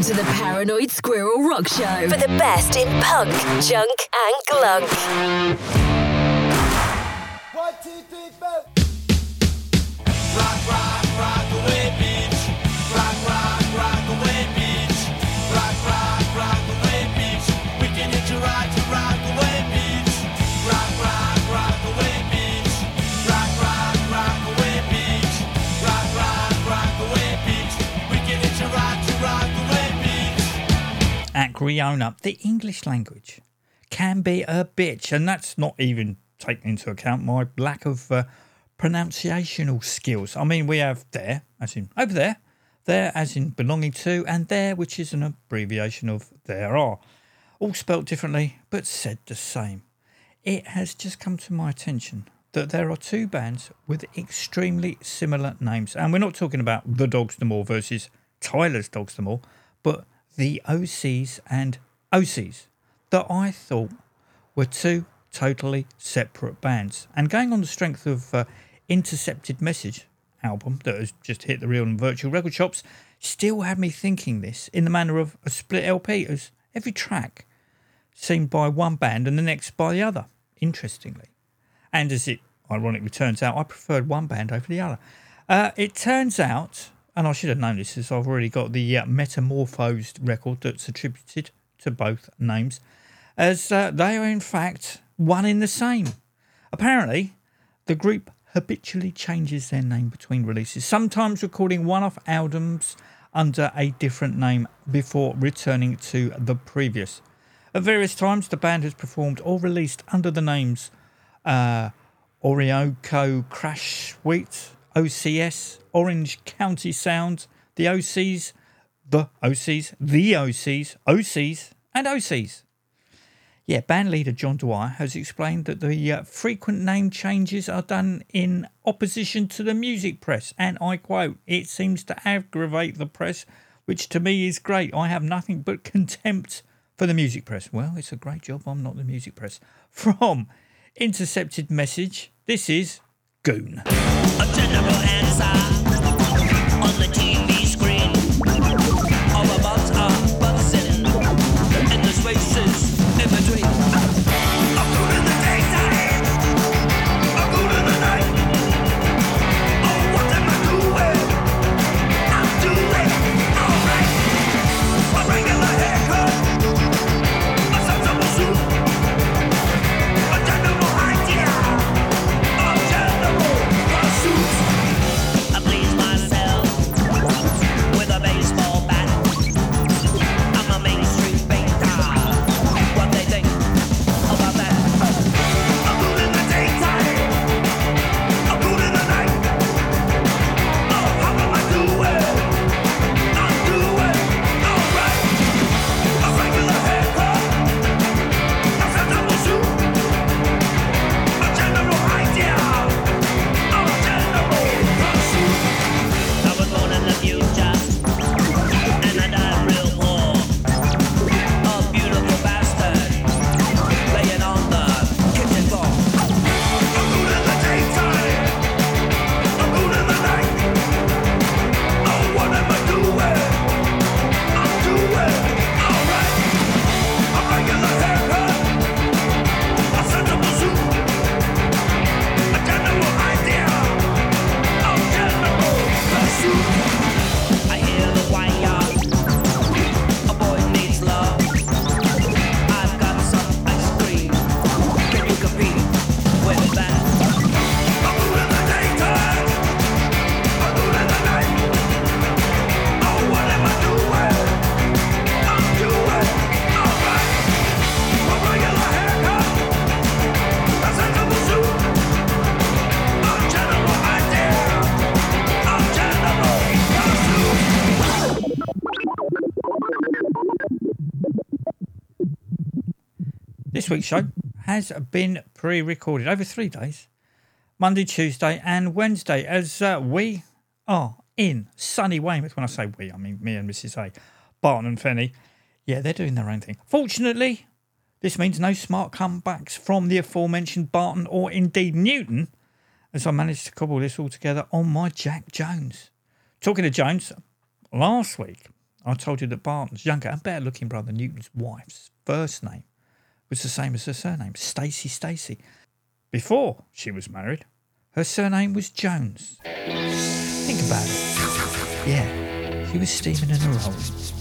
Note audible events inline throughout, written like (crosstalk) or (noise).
Welcome to the Paranoid Squirrel Rock Show for the best in punk, junk, and glunk. Acweorna, the English language, can be a bitch, and that's not even taking into account my lack of uh, pronunciational skills. I mean, we have there, as in over there, there, as in belonging to, and there, which is an abbreviation of there are, all spelt differently but said the same. It has just come to my attention that there are two bands with extremely similar names, and we're not talking about the Dogs D'Amour versus Tyla's Dogs D'Amour, but the OCs and Osees that I thought were two totally separate bands. And going on the strength of uh, Intercepted Message album that has just hit the real and virtual record shops, still had me thinking this in the manner of a split LP, as every track seemed by one band and the next by the other, interestingly. And as it ironically turns out, I preferred one band over the other. Uh, it turns out, and I should have known this as I've already got the uh, Metamorphosed record that's attributed to both names, as uh, they are in fact one in the same. Apparently, the group habitually changes their name between releases, sometimes recording one off albums under a different name before returning to the previous. At various times, the band has performed or released under the names uh, Crash Suite, OCS, Orange County Sound, the OCs, the OCs, the OCs, OCs, and Osees. Yeah, band leader John Dwyer has explained that the uh, frequent name changes are done in opposition to the music press, and I quote, it seems to aggravate the press, which to me is great. I have nothing but contempt for the music press. Well, it's a great job I'm not the music press. (laughs) From Intercepted Message, this is Goon. Week's show has been pre recorded over three days Monday, Tuesday, and Wednesday, as uh, we are in sunny Weymouth. When I say we, I mean me and Mrs. A. Barton and Fenny. Yeah, they're doing their own thing. Fortunately, this means no smart comebacks from the aforementioned Barton or indeed Newton, as I managed to cobble this all together on my Jack Jones. Talking to Jones, last week I told you that Barton's younger and better looking brother Newton's wife's first name was the same as her surname, Stacey Stacey. Before she was married, her surname was Jones. Think about it. Yeah, she was steaming and rolling.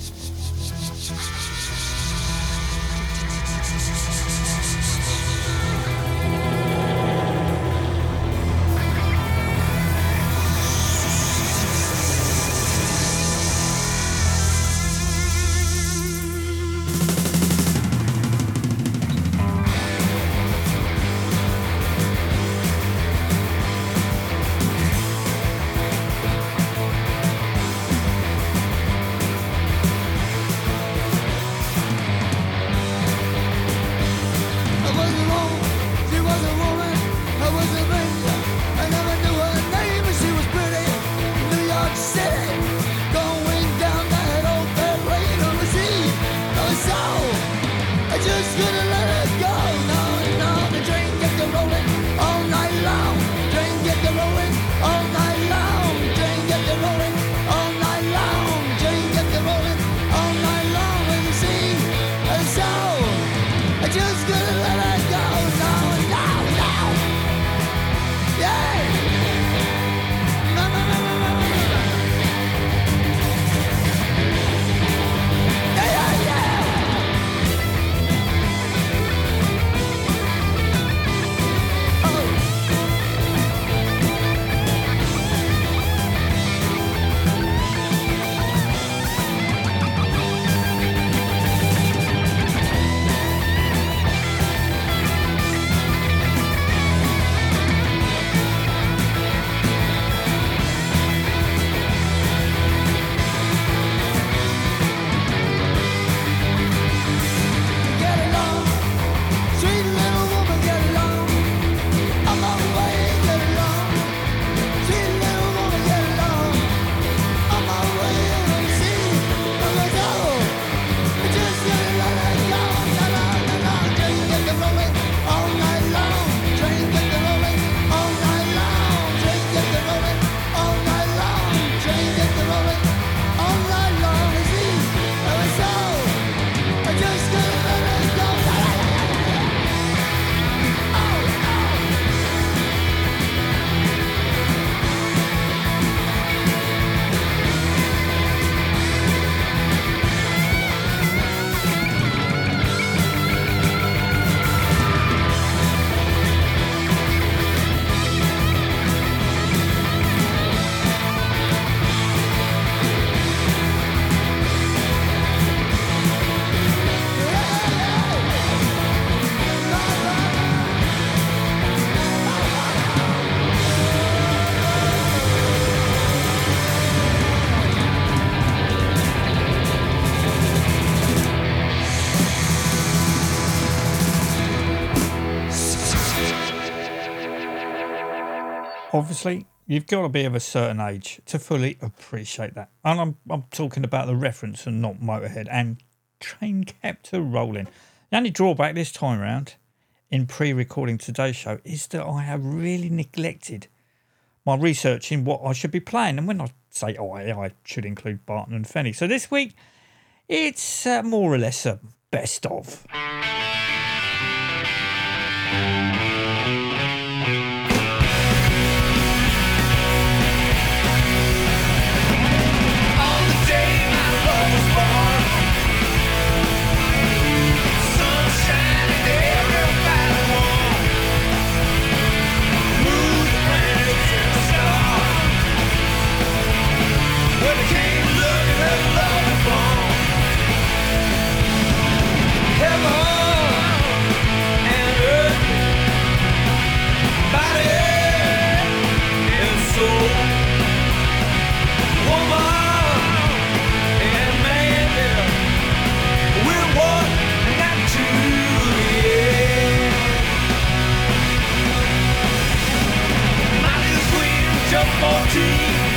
Obviously, you've got to be of a certain age to fully appreciate that. And I'm, I'm talking about the reference and not Motorhead and Train Kept a Rolling. The only drawback this time round in pre recording today's show is that I have really neglected my research in what I should be playing. And when I say I, I should include Barton and Fenny. So this week, it's uh, more or less a best of. Guilty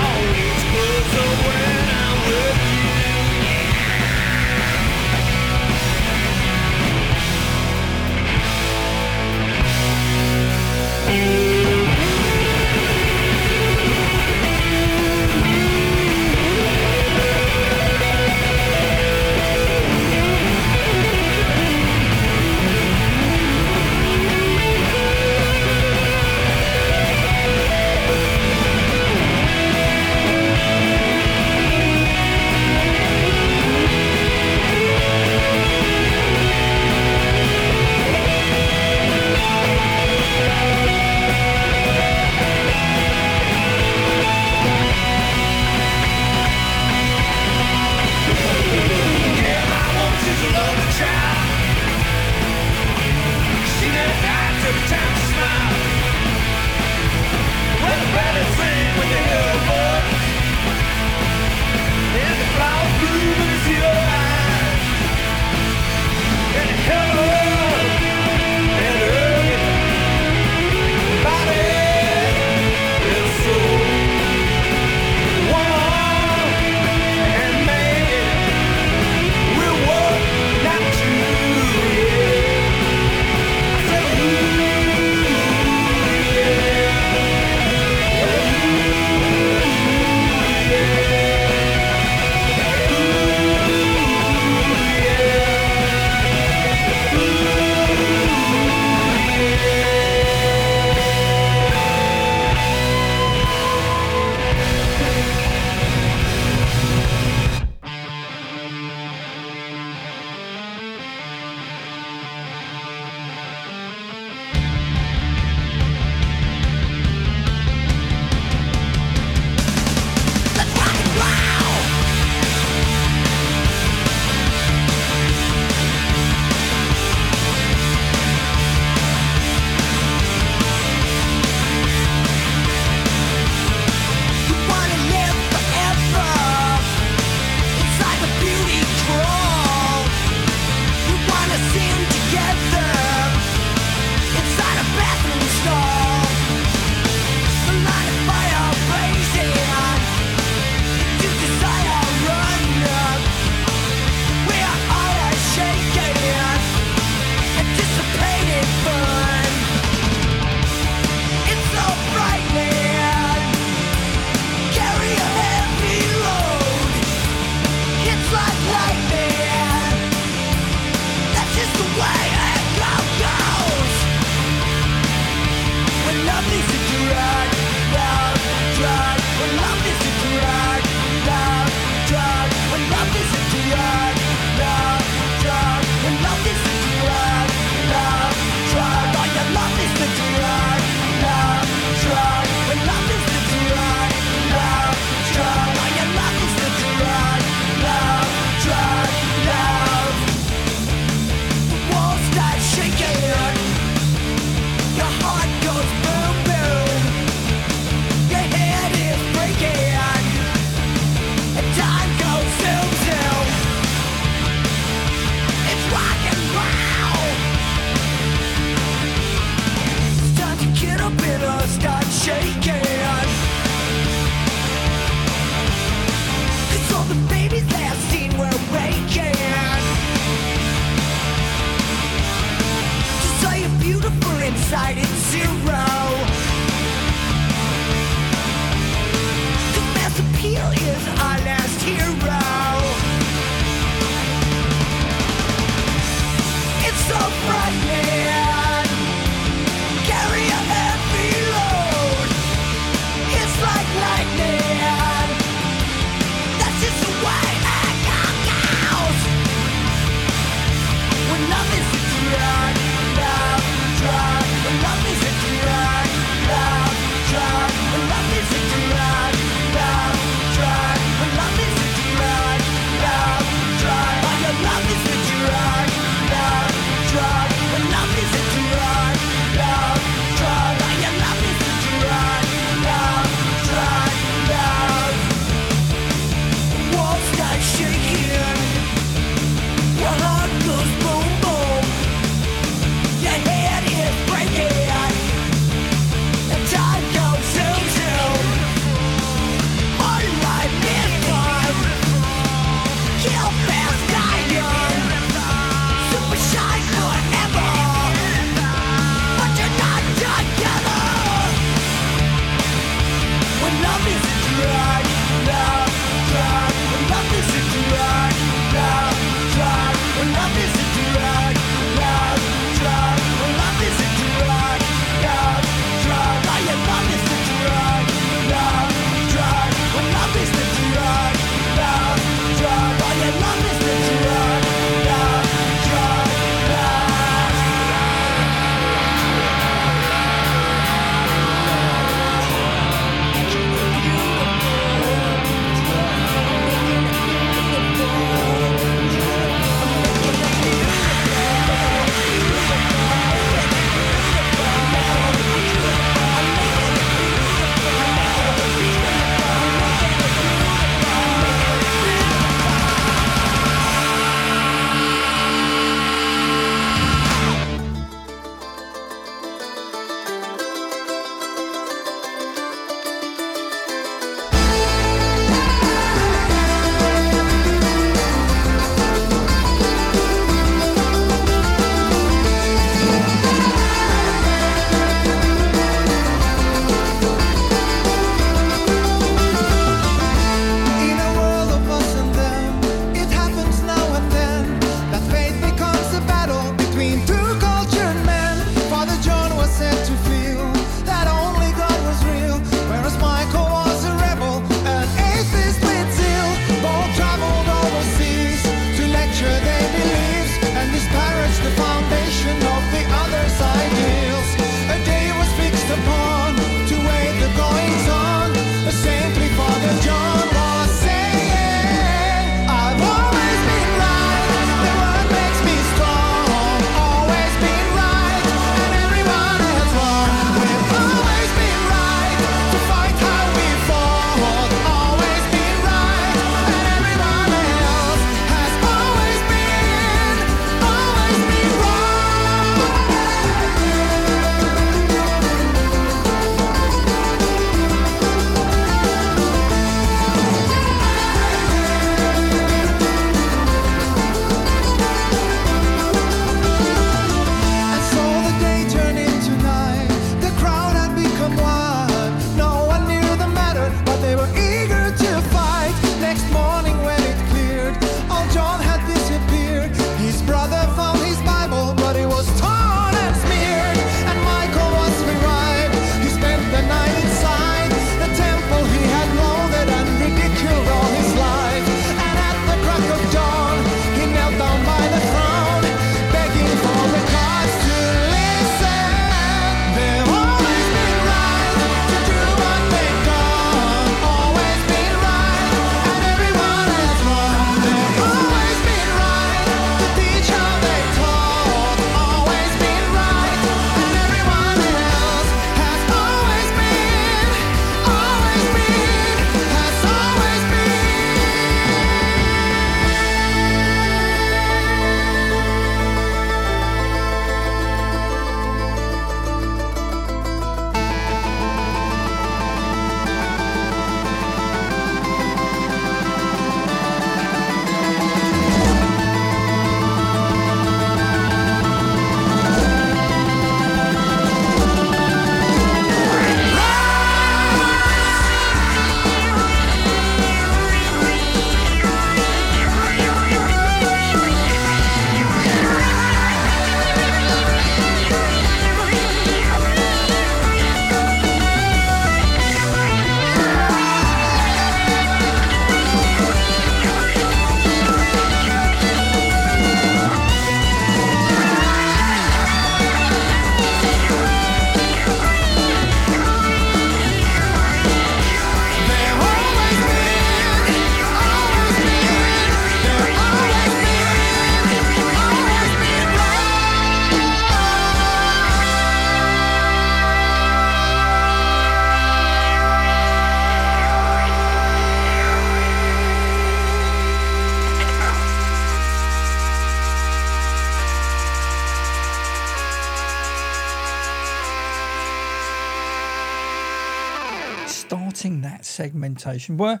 segmentation were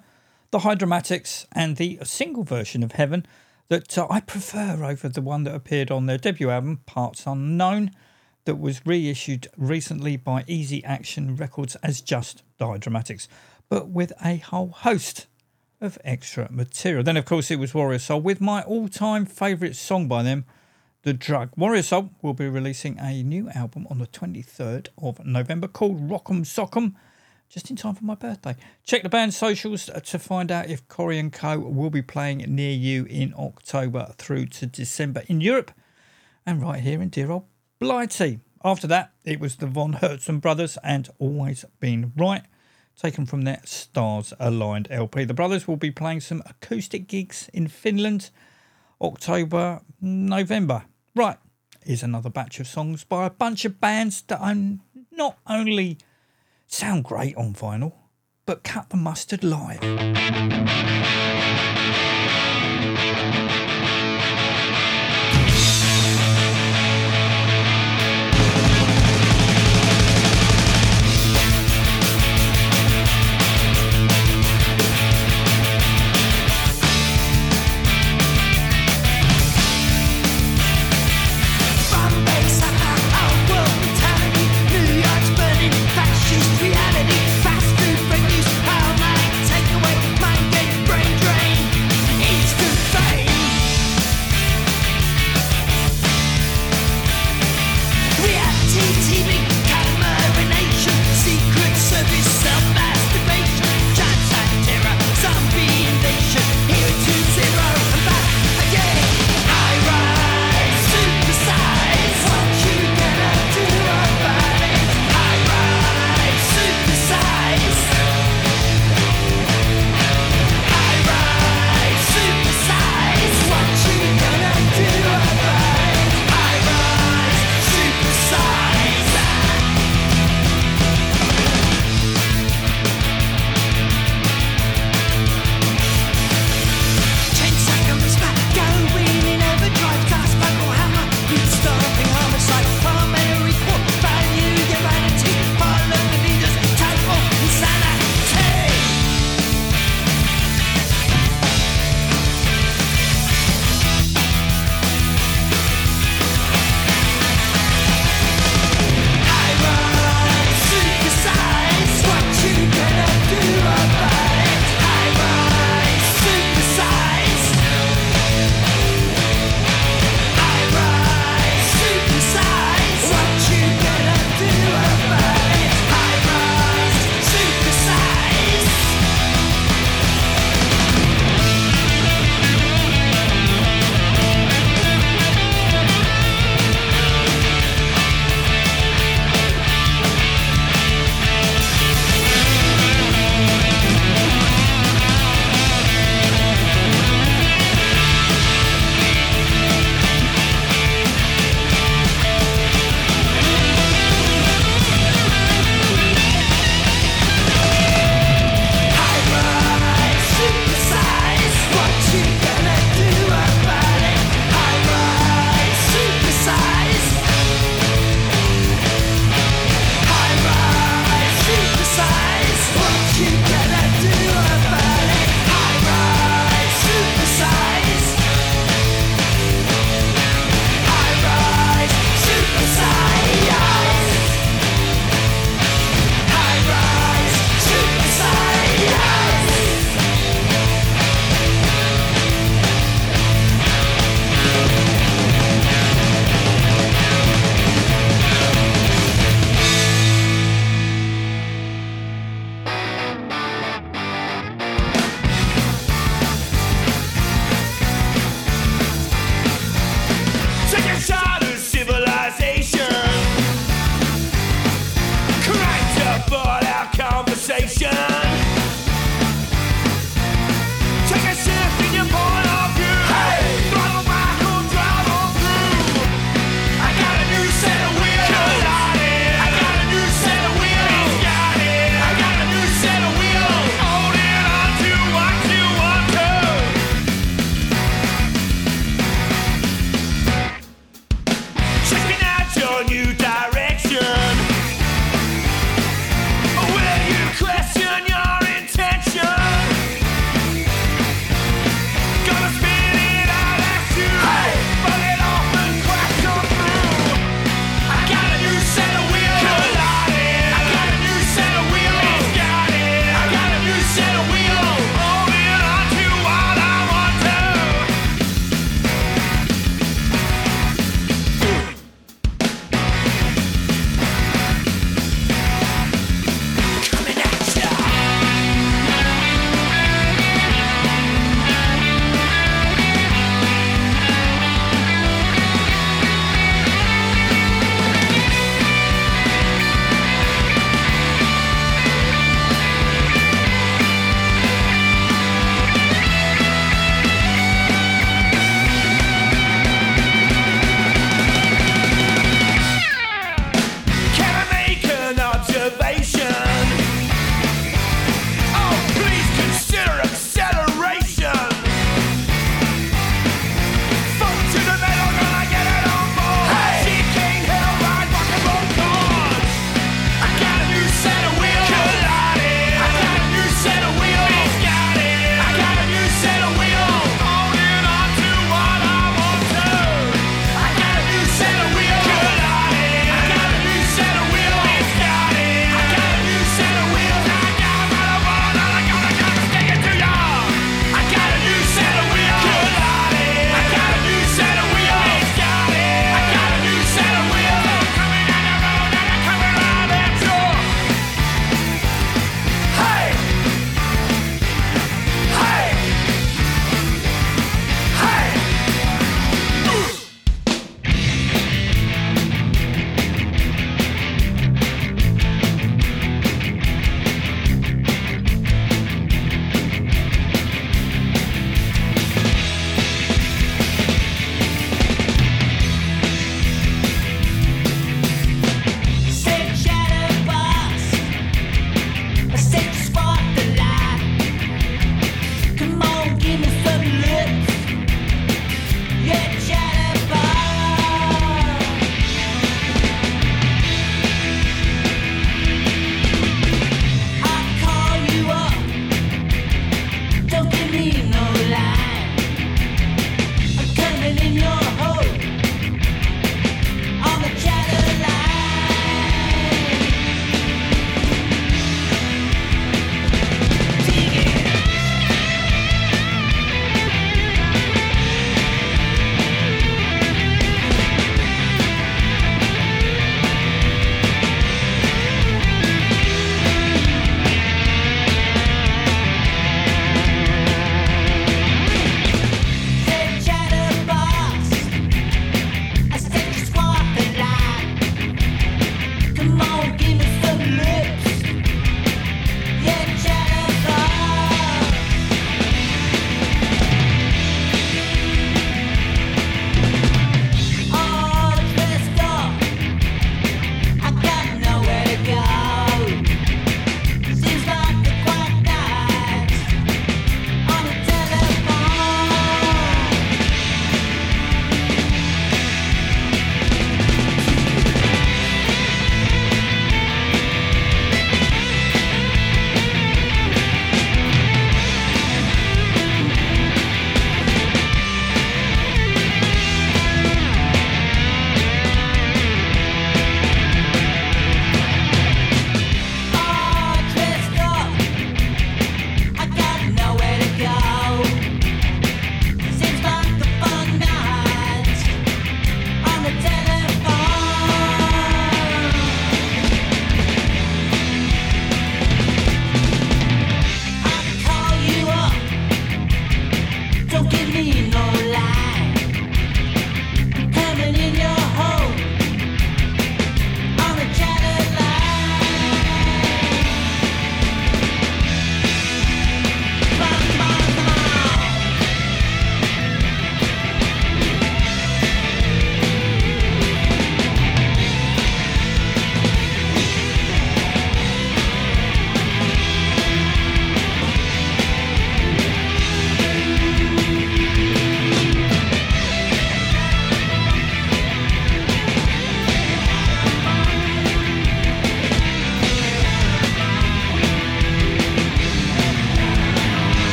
the Hydromatics and the single version of Heaven that uh, I prefer over the one that appeared on their debut album, Parts Unknown, that was reissued recently by Easy Action Records as just the Hydromatics, but with a whole host of extra material. Then, of course, it was Warrior Soul with my all time favourite song by them, The Drug. Warrior Soul will be releasing a new album on the 23rd of November called Rock'em Sock'em, just in time for my birthday. Check the band's socials uh, to find out if Kory and Co. will be playing near you in October through to December in Europe and right here in dear old Blighty. After that, it was the Von Hertzen brothers and Always Been Right, taken from their Stars Aligned LP. The brothers will be playing some acoustic gigs in Finland, October, November. Right, here's another batch of songs by a bunch of bands that I'm not only sound great on vinyl, but cut the mustard live.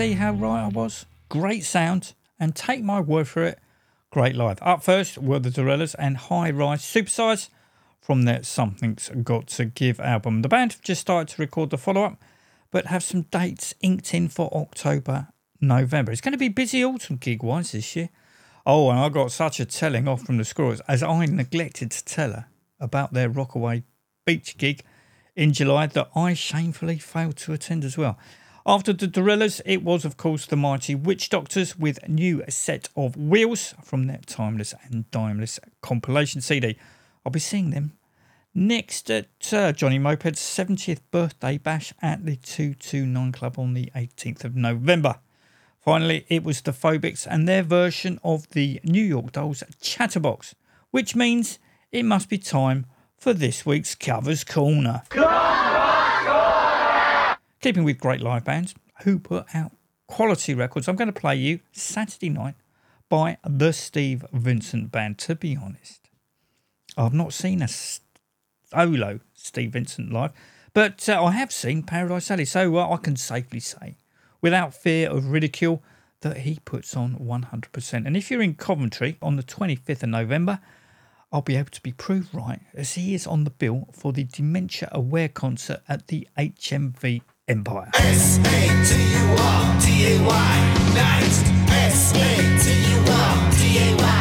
See how right I was? Great sound, and take my word for it, great live. Up first were the DeRellas and High Rise Supersize from their Something's Got to Give album. The band have just started to record the follow up, but have some dates inked in for October, November. It's going to be busy autumn gig wise this year. Oh, and I got such a telling off from the Squirrels as I neglected to tell her about their Rockaway Beach gig in July that I shamefully failed to attend as well. After the DeRellas, it was, of course, the mighty WitchDoktors with new set of Wheels from their Timeless and Dimeless compilation CD. I'll be seeing them next at uh, Johnny Moped's 70th birthday bash at the 229 Club on the 18th of November. Finally, it was the Phobics and their version of the New York Dolls Chatterbox, which means it must be time for this week's Covers Corner. Keeping with great live bands who put out quality records, I'm going to play you Saturday Night by the Steve Vincent Band. To be honest, I've not seen a solo Steve Vincent live, but uh, I have seen Paradise Alley, so uh, I can safely say, without fear of ridicule, that he puts on 100%. And if you're in Coventry on the 25th of November, I'll be able to be proved right as he is on the bill for the Dementia Aware concert at the HMV Empire. Gonna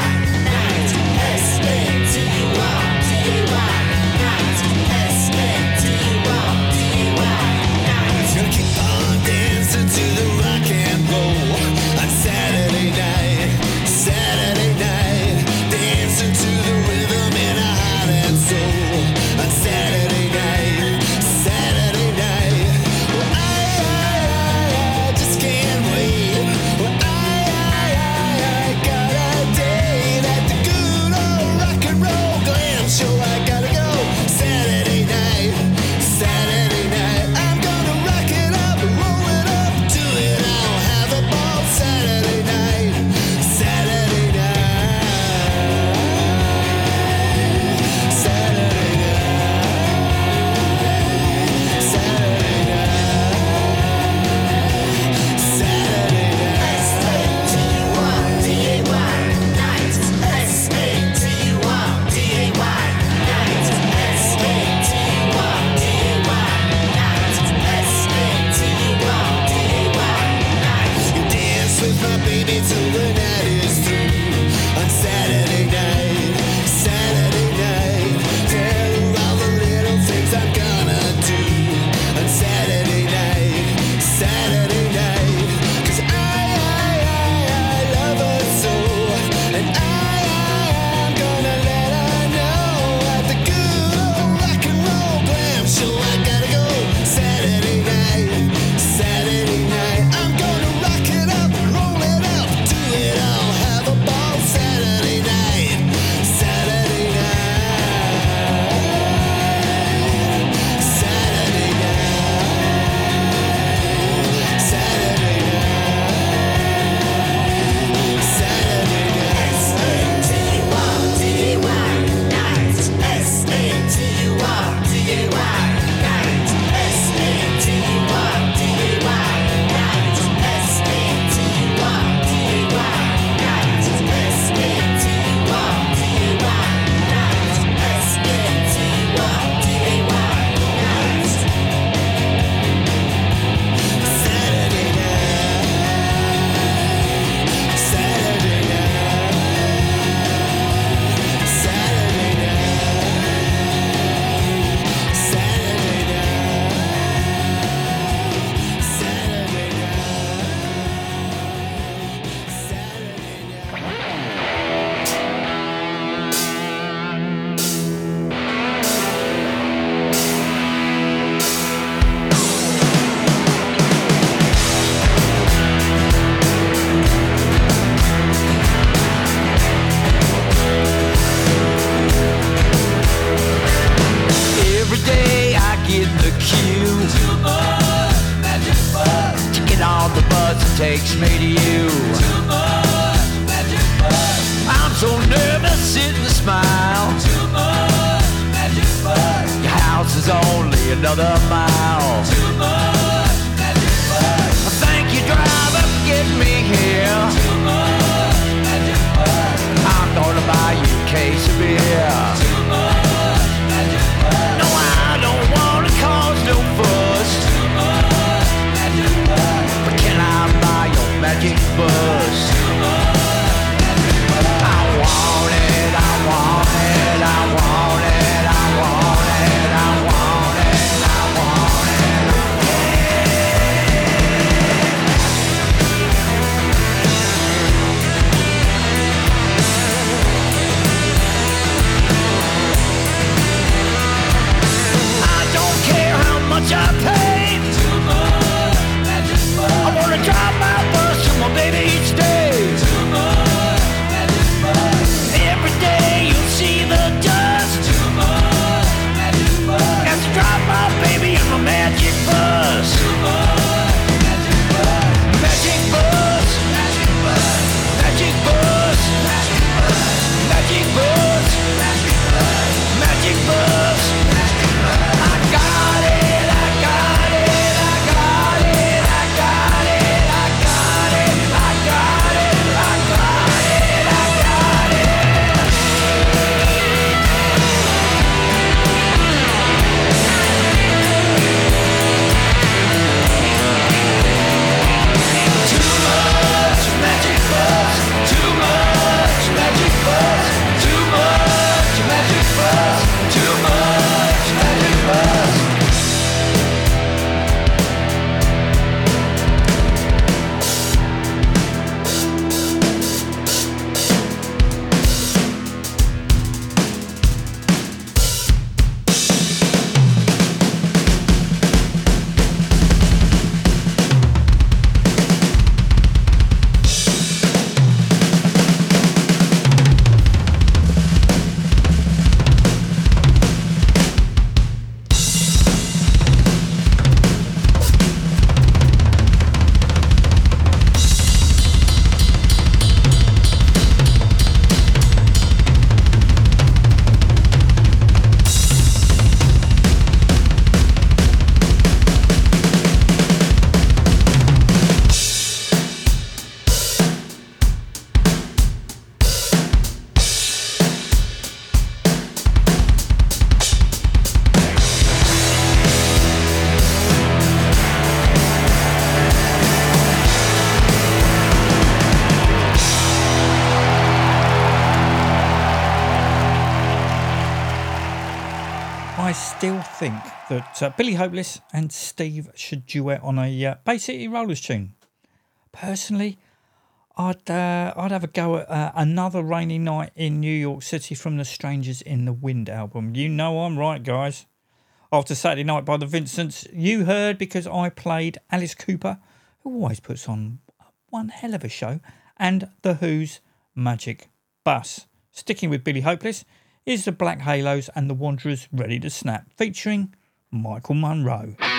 that uh, Billy Hopeless and Steve should duet on a uh, Bay City Rollers tune. Personally, I'd uh, I'd have a go at uh, another rainy night in New York City from the Strangers in the Wind album. You know I'm right, guys. After Saturday Night by the Vincents, you heard because I played Alice Cooper, who always puts on one hell of a show, and The Who's Magic Bus. Sticking with Billy Hopeless is the Black Halos and the Wanderers Ready to Snap, featuring Michael Monroe.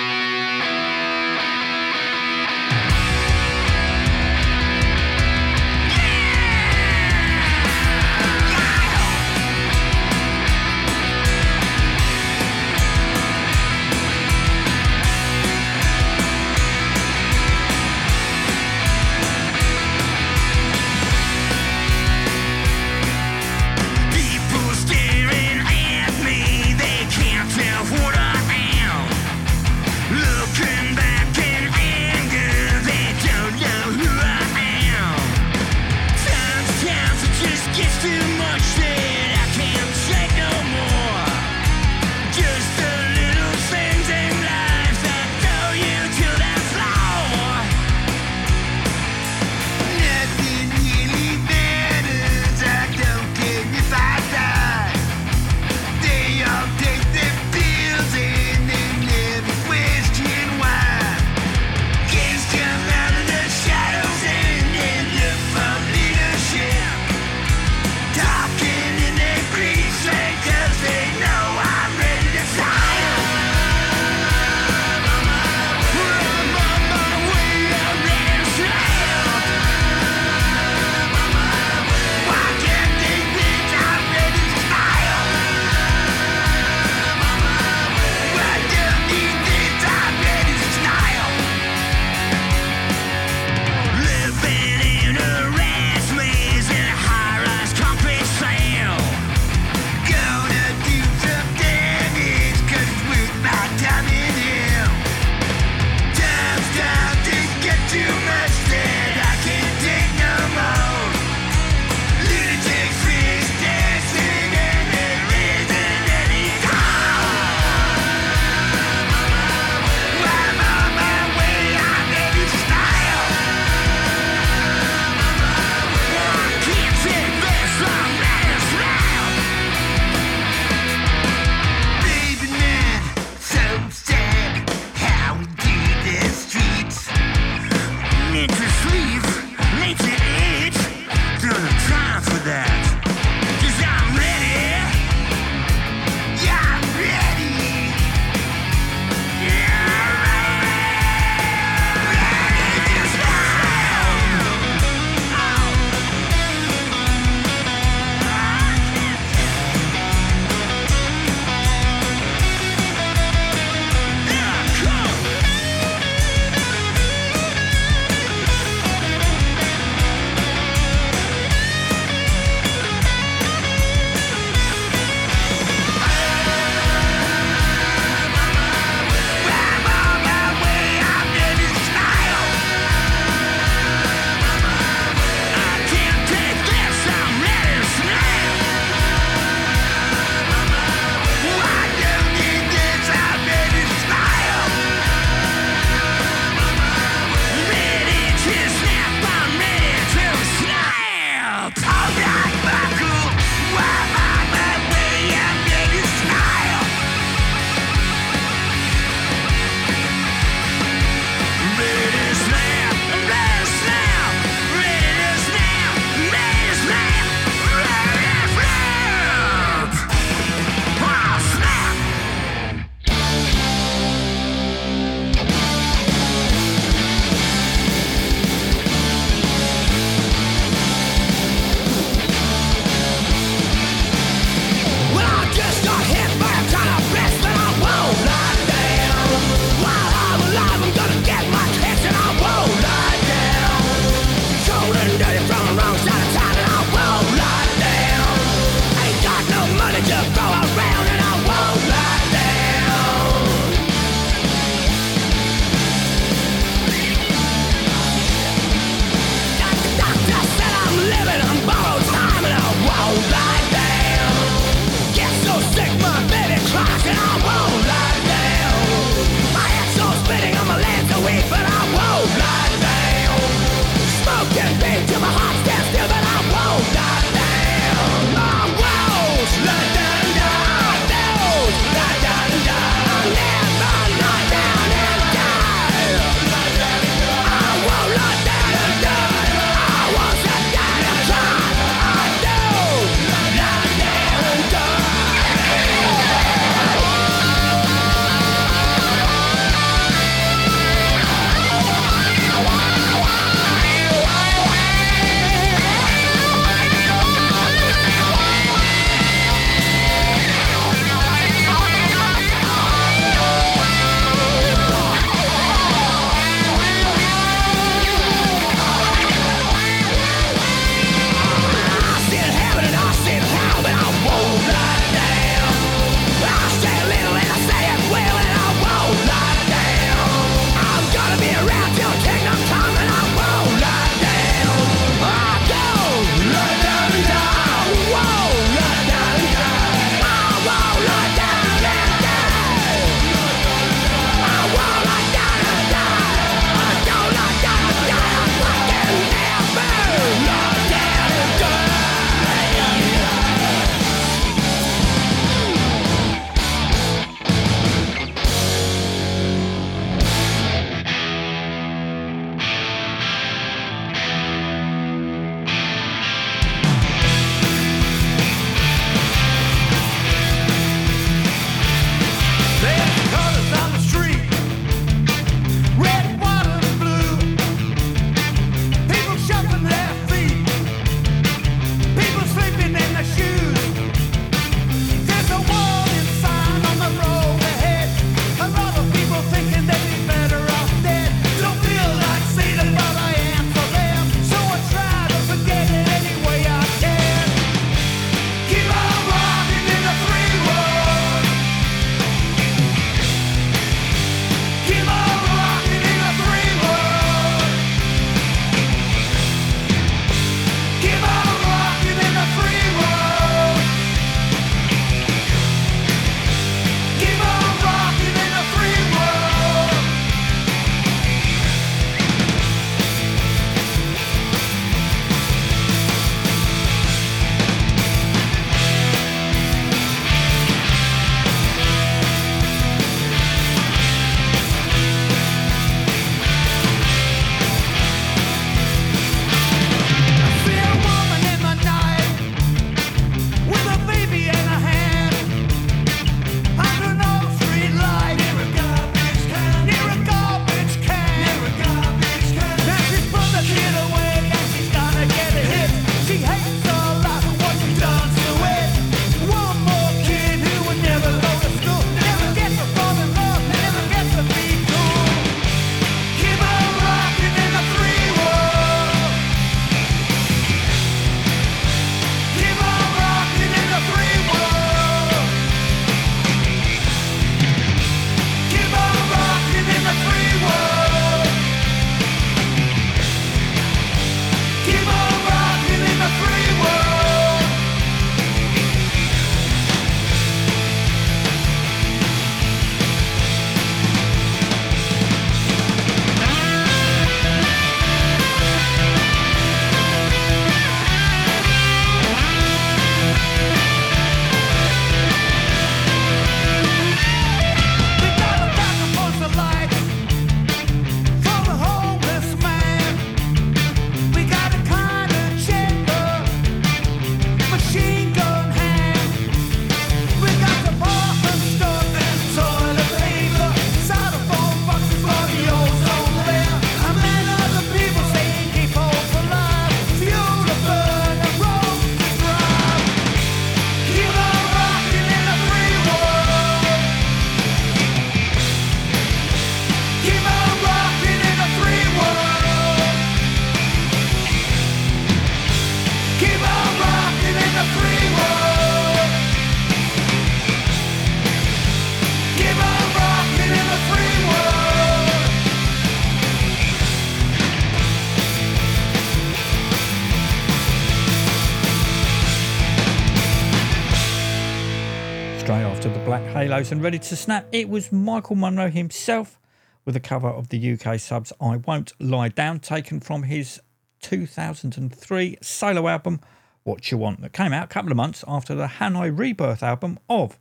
Black Halos and ready to snap, it was Michael Monroe himself with a cover of the UK subs I Won't Lie Down, taken from his 2003 solo album What You Want, that came out a couple of months after the Hanoi Rebirth album of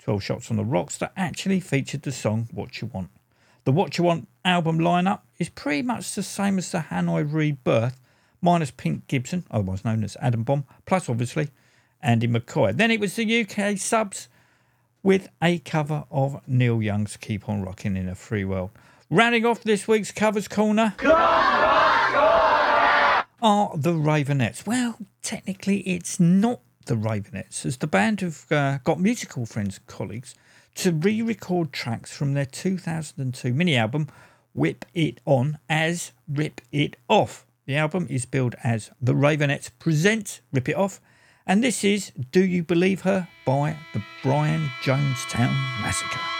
12 Shots on the Rocks that actually featured the song What You Want. The What You Want album lineup is pretty much the same as the Hanoi Rebirth, minus Pink Gibson, otherwise known as Adam Bomb, plus obviously Andy McCoy. Then it was the UK subs with a cover of Neil Young's Keep On Rocking in a Free World. Rounding off this week's covers corner are the Raveonettes. Well, technically, it's not the Raveonettes, as the band have uh, got musical friends and colleagues to re record tracks from their 2002 mini album, Whip It On, as Rip It Off. The album is billed as The Raveonettes Present Rip It Off, and this is Do You Believe Her by the Brian Jonestown Massacre.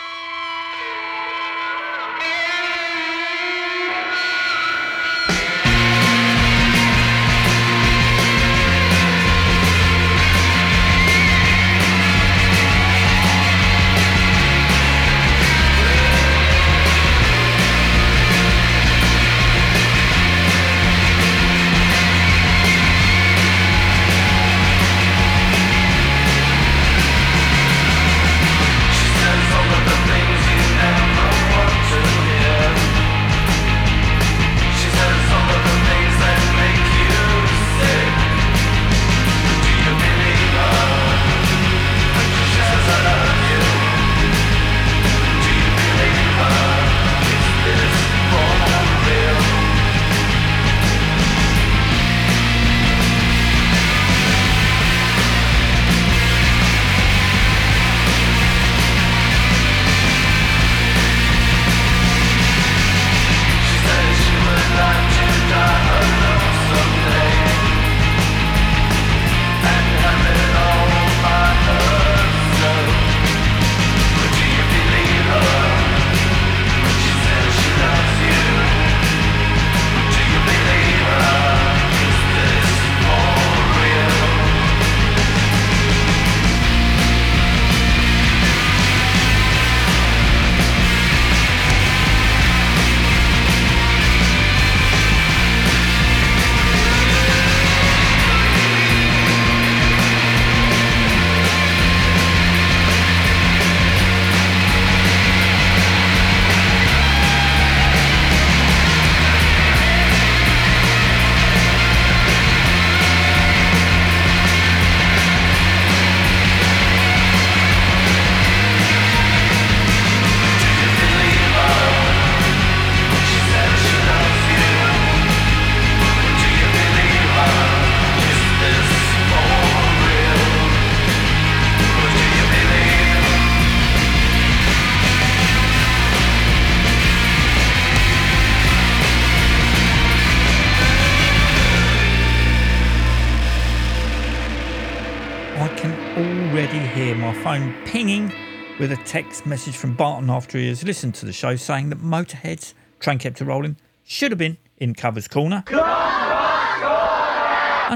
Text message from Barton after he has listened to the show saying that Motorhead's Train Kept a Rolling should have been in Covers Corner. And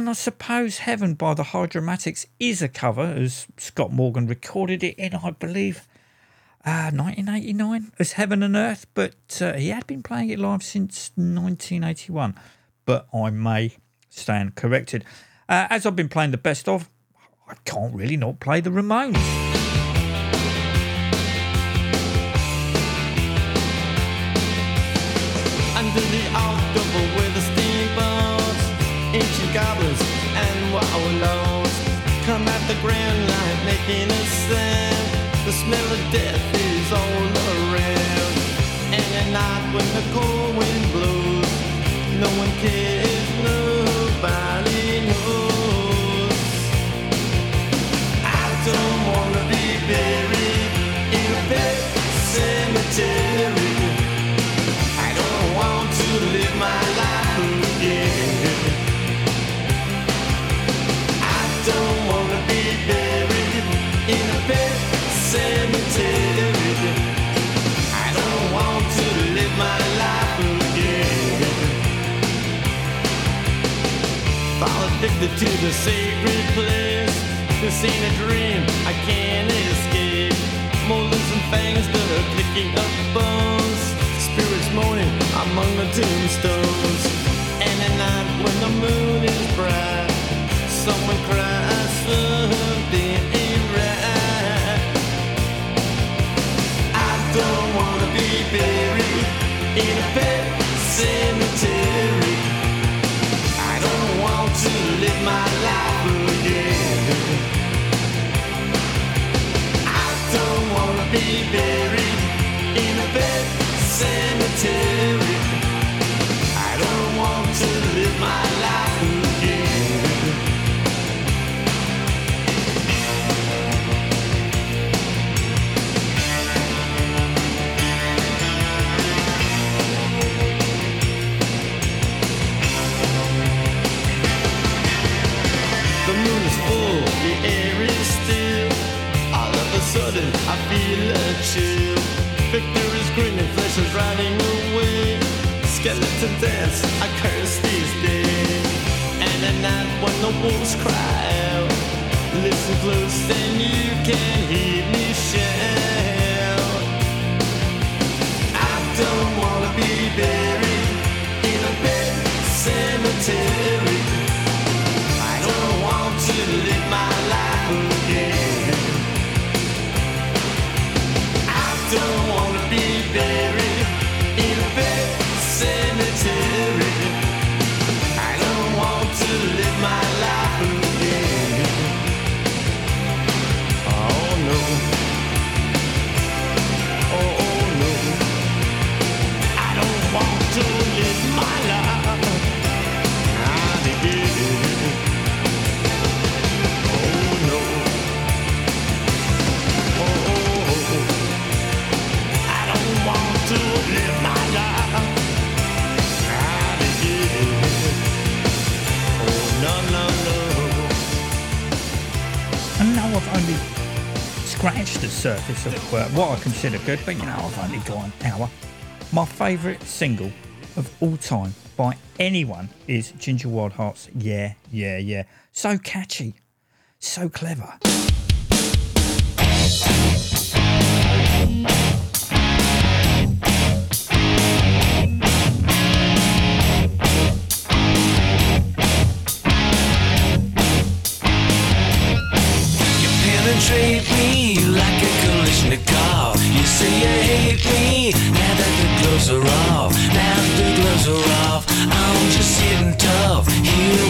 I suppose Heaven by the Hydromatics is a cover, as Scott Morgan recorded it in, I believe, uh, 1989 as Heaven and Earth, but uh, he had been playing it live since 1981. But I may stand corrected. Uh, as I've been playing the best of, I can't really not play the Ramones. Sound. The smell of death is all around. And at night when the cold wind blows, no one cares, addicted to the sacred place. This ain't a dream I can't escape. fangs that are clicking up bones. Spirits moaning among the tombstones. And at night when the moon is bright, someone cries something ain't right. I don't wanna be buried in a pet cemetery. Cemetery. I don't want to live my life Dance, I curse these days. And at night when the wolves cry out, listen close and you can hear me shout. I don't wanna be buried in a bed cemetery. I don't want to live my life again. Only scratched the surface of what I consider good, but you know, I've only got an hour. My favourite single of all time by anyone is Ginger Wildheart's Yeah, Yeah, Yeah. So catchy, so clever. Penetrate me like a Kalashnikov. You say you hate me now that the gloves are off. Now that the gloves are off, I'm just sitting tough here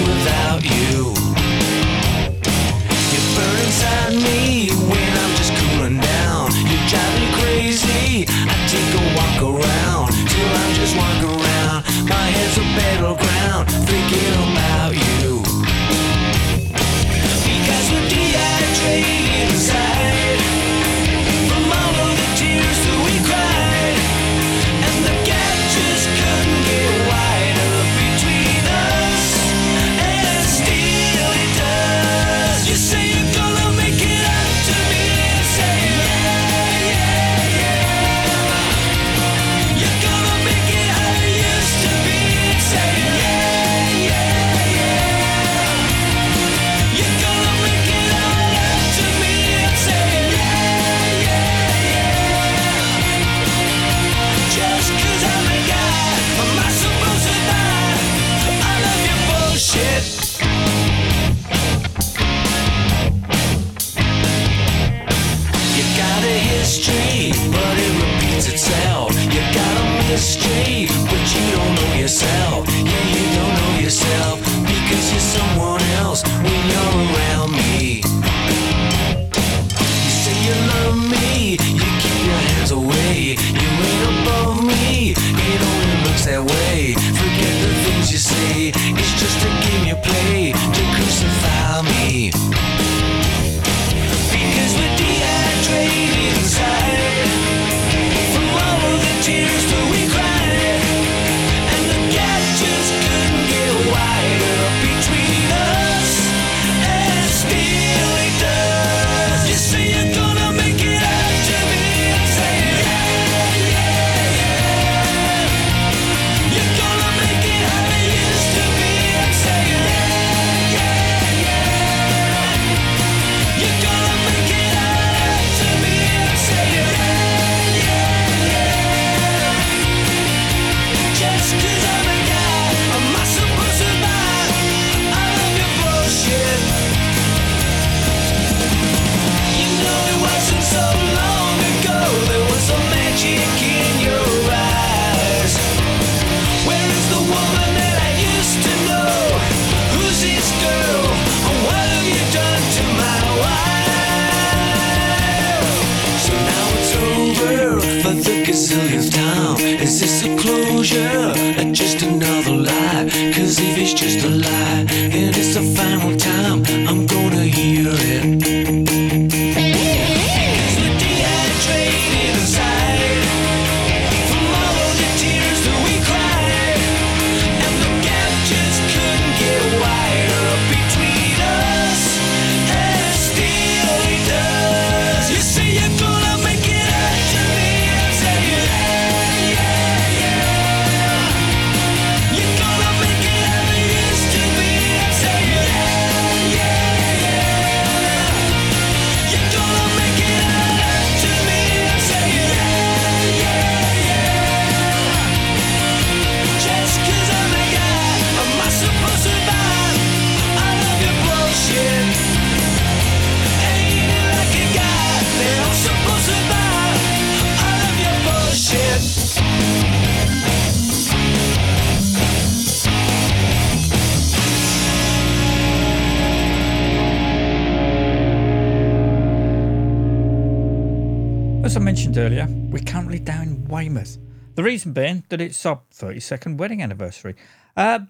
reason being that it's our 32nd wedding anniversary. Uh,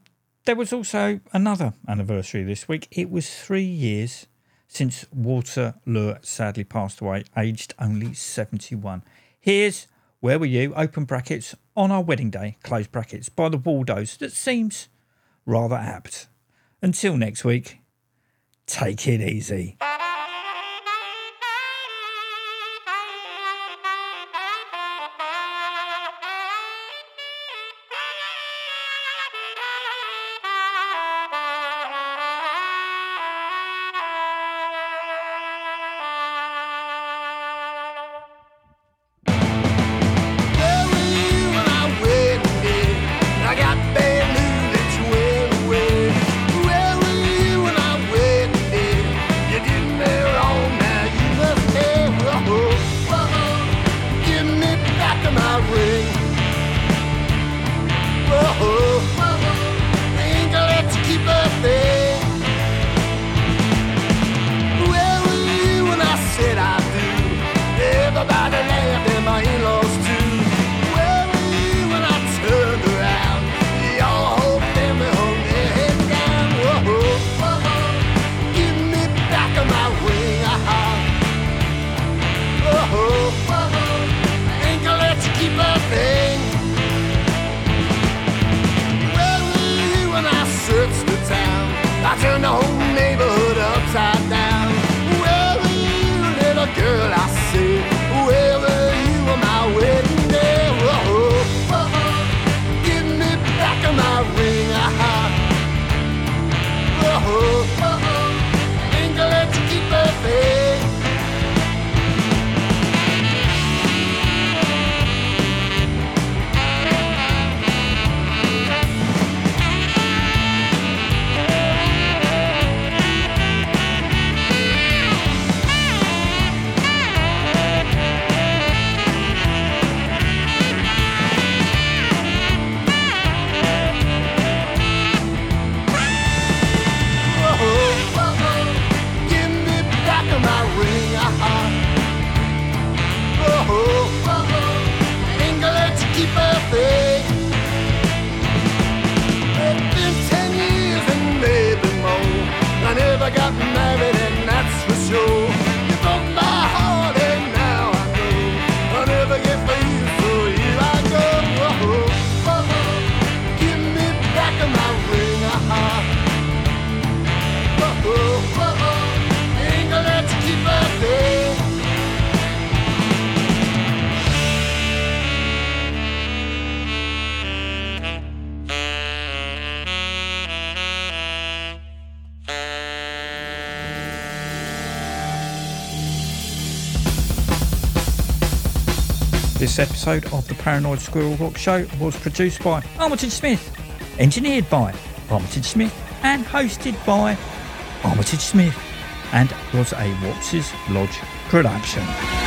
there was also another anniversary this week. It was three years since Walter Lure sadly passed away, aged only 71. Here's Where Were You? Open brackets on our wedding day, close brackets, by the Waldos. That seems rather apt. Until next week, take it easy. episode of the Paranoid Squirrel Rock Show was produced by Armitage Smith, engineered by Armitage Smith, and hosted by Armitage Smith, and was a Watts' Lodge production.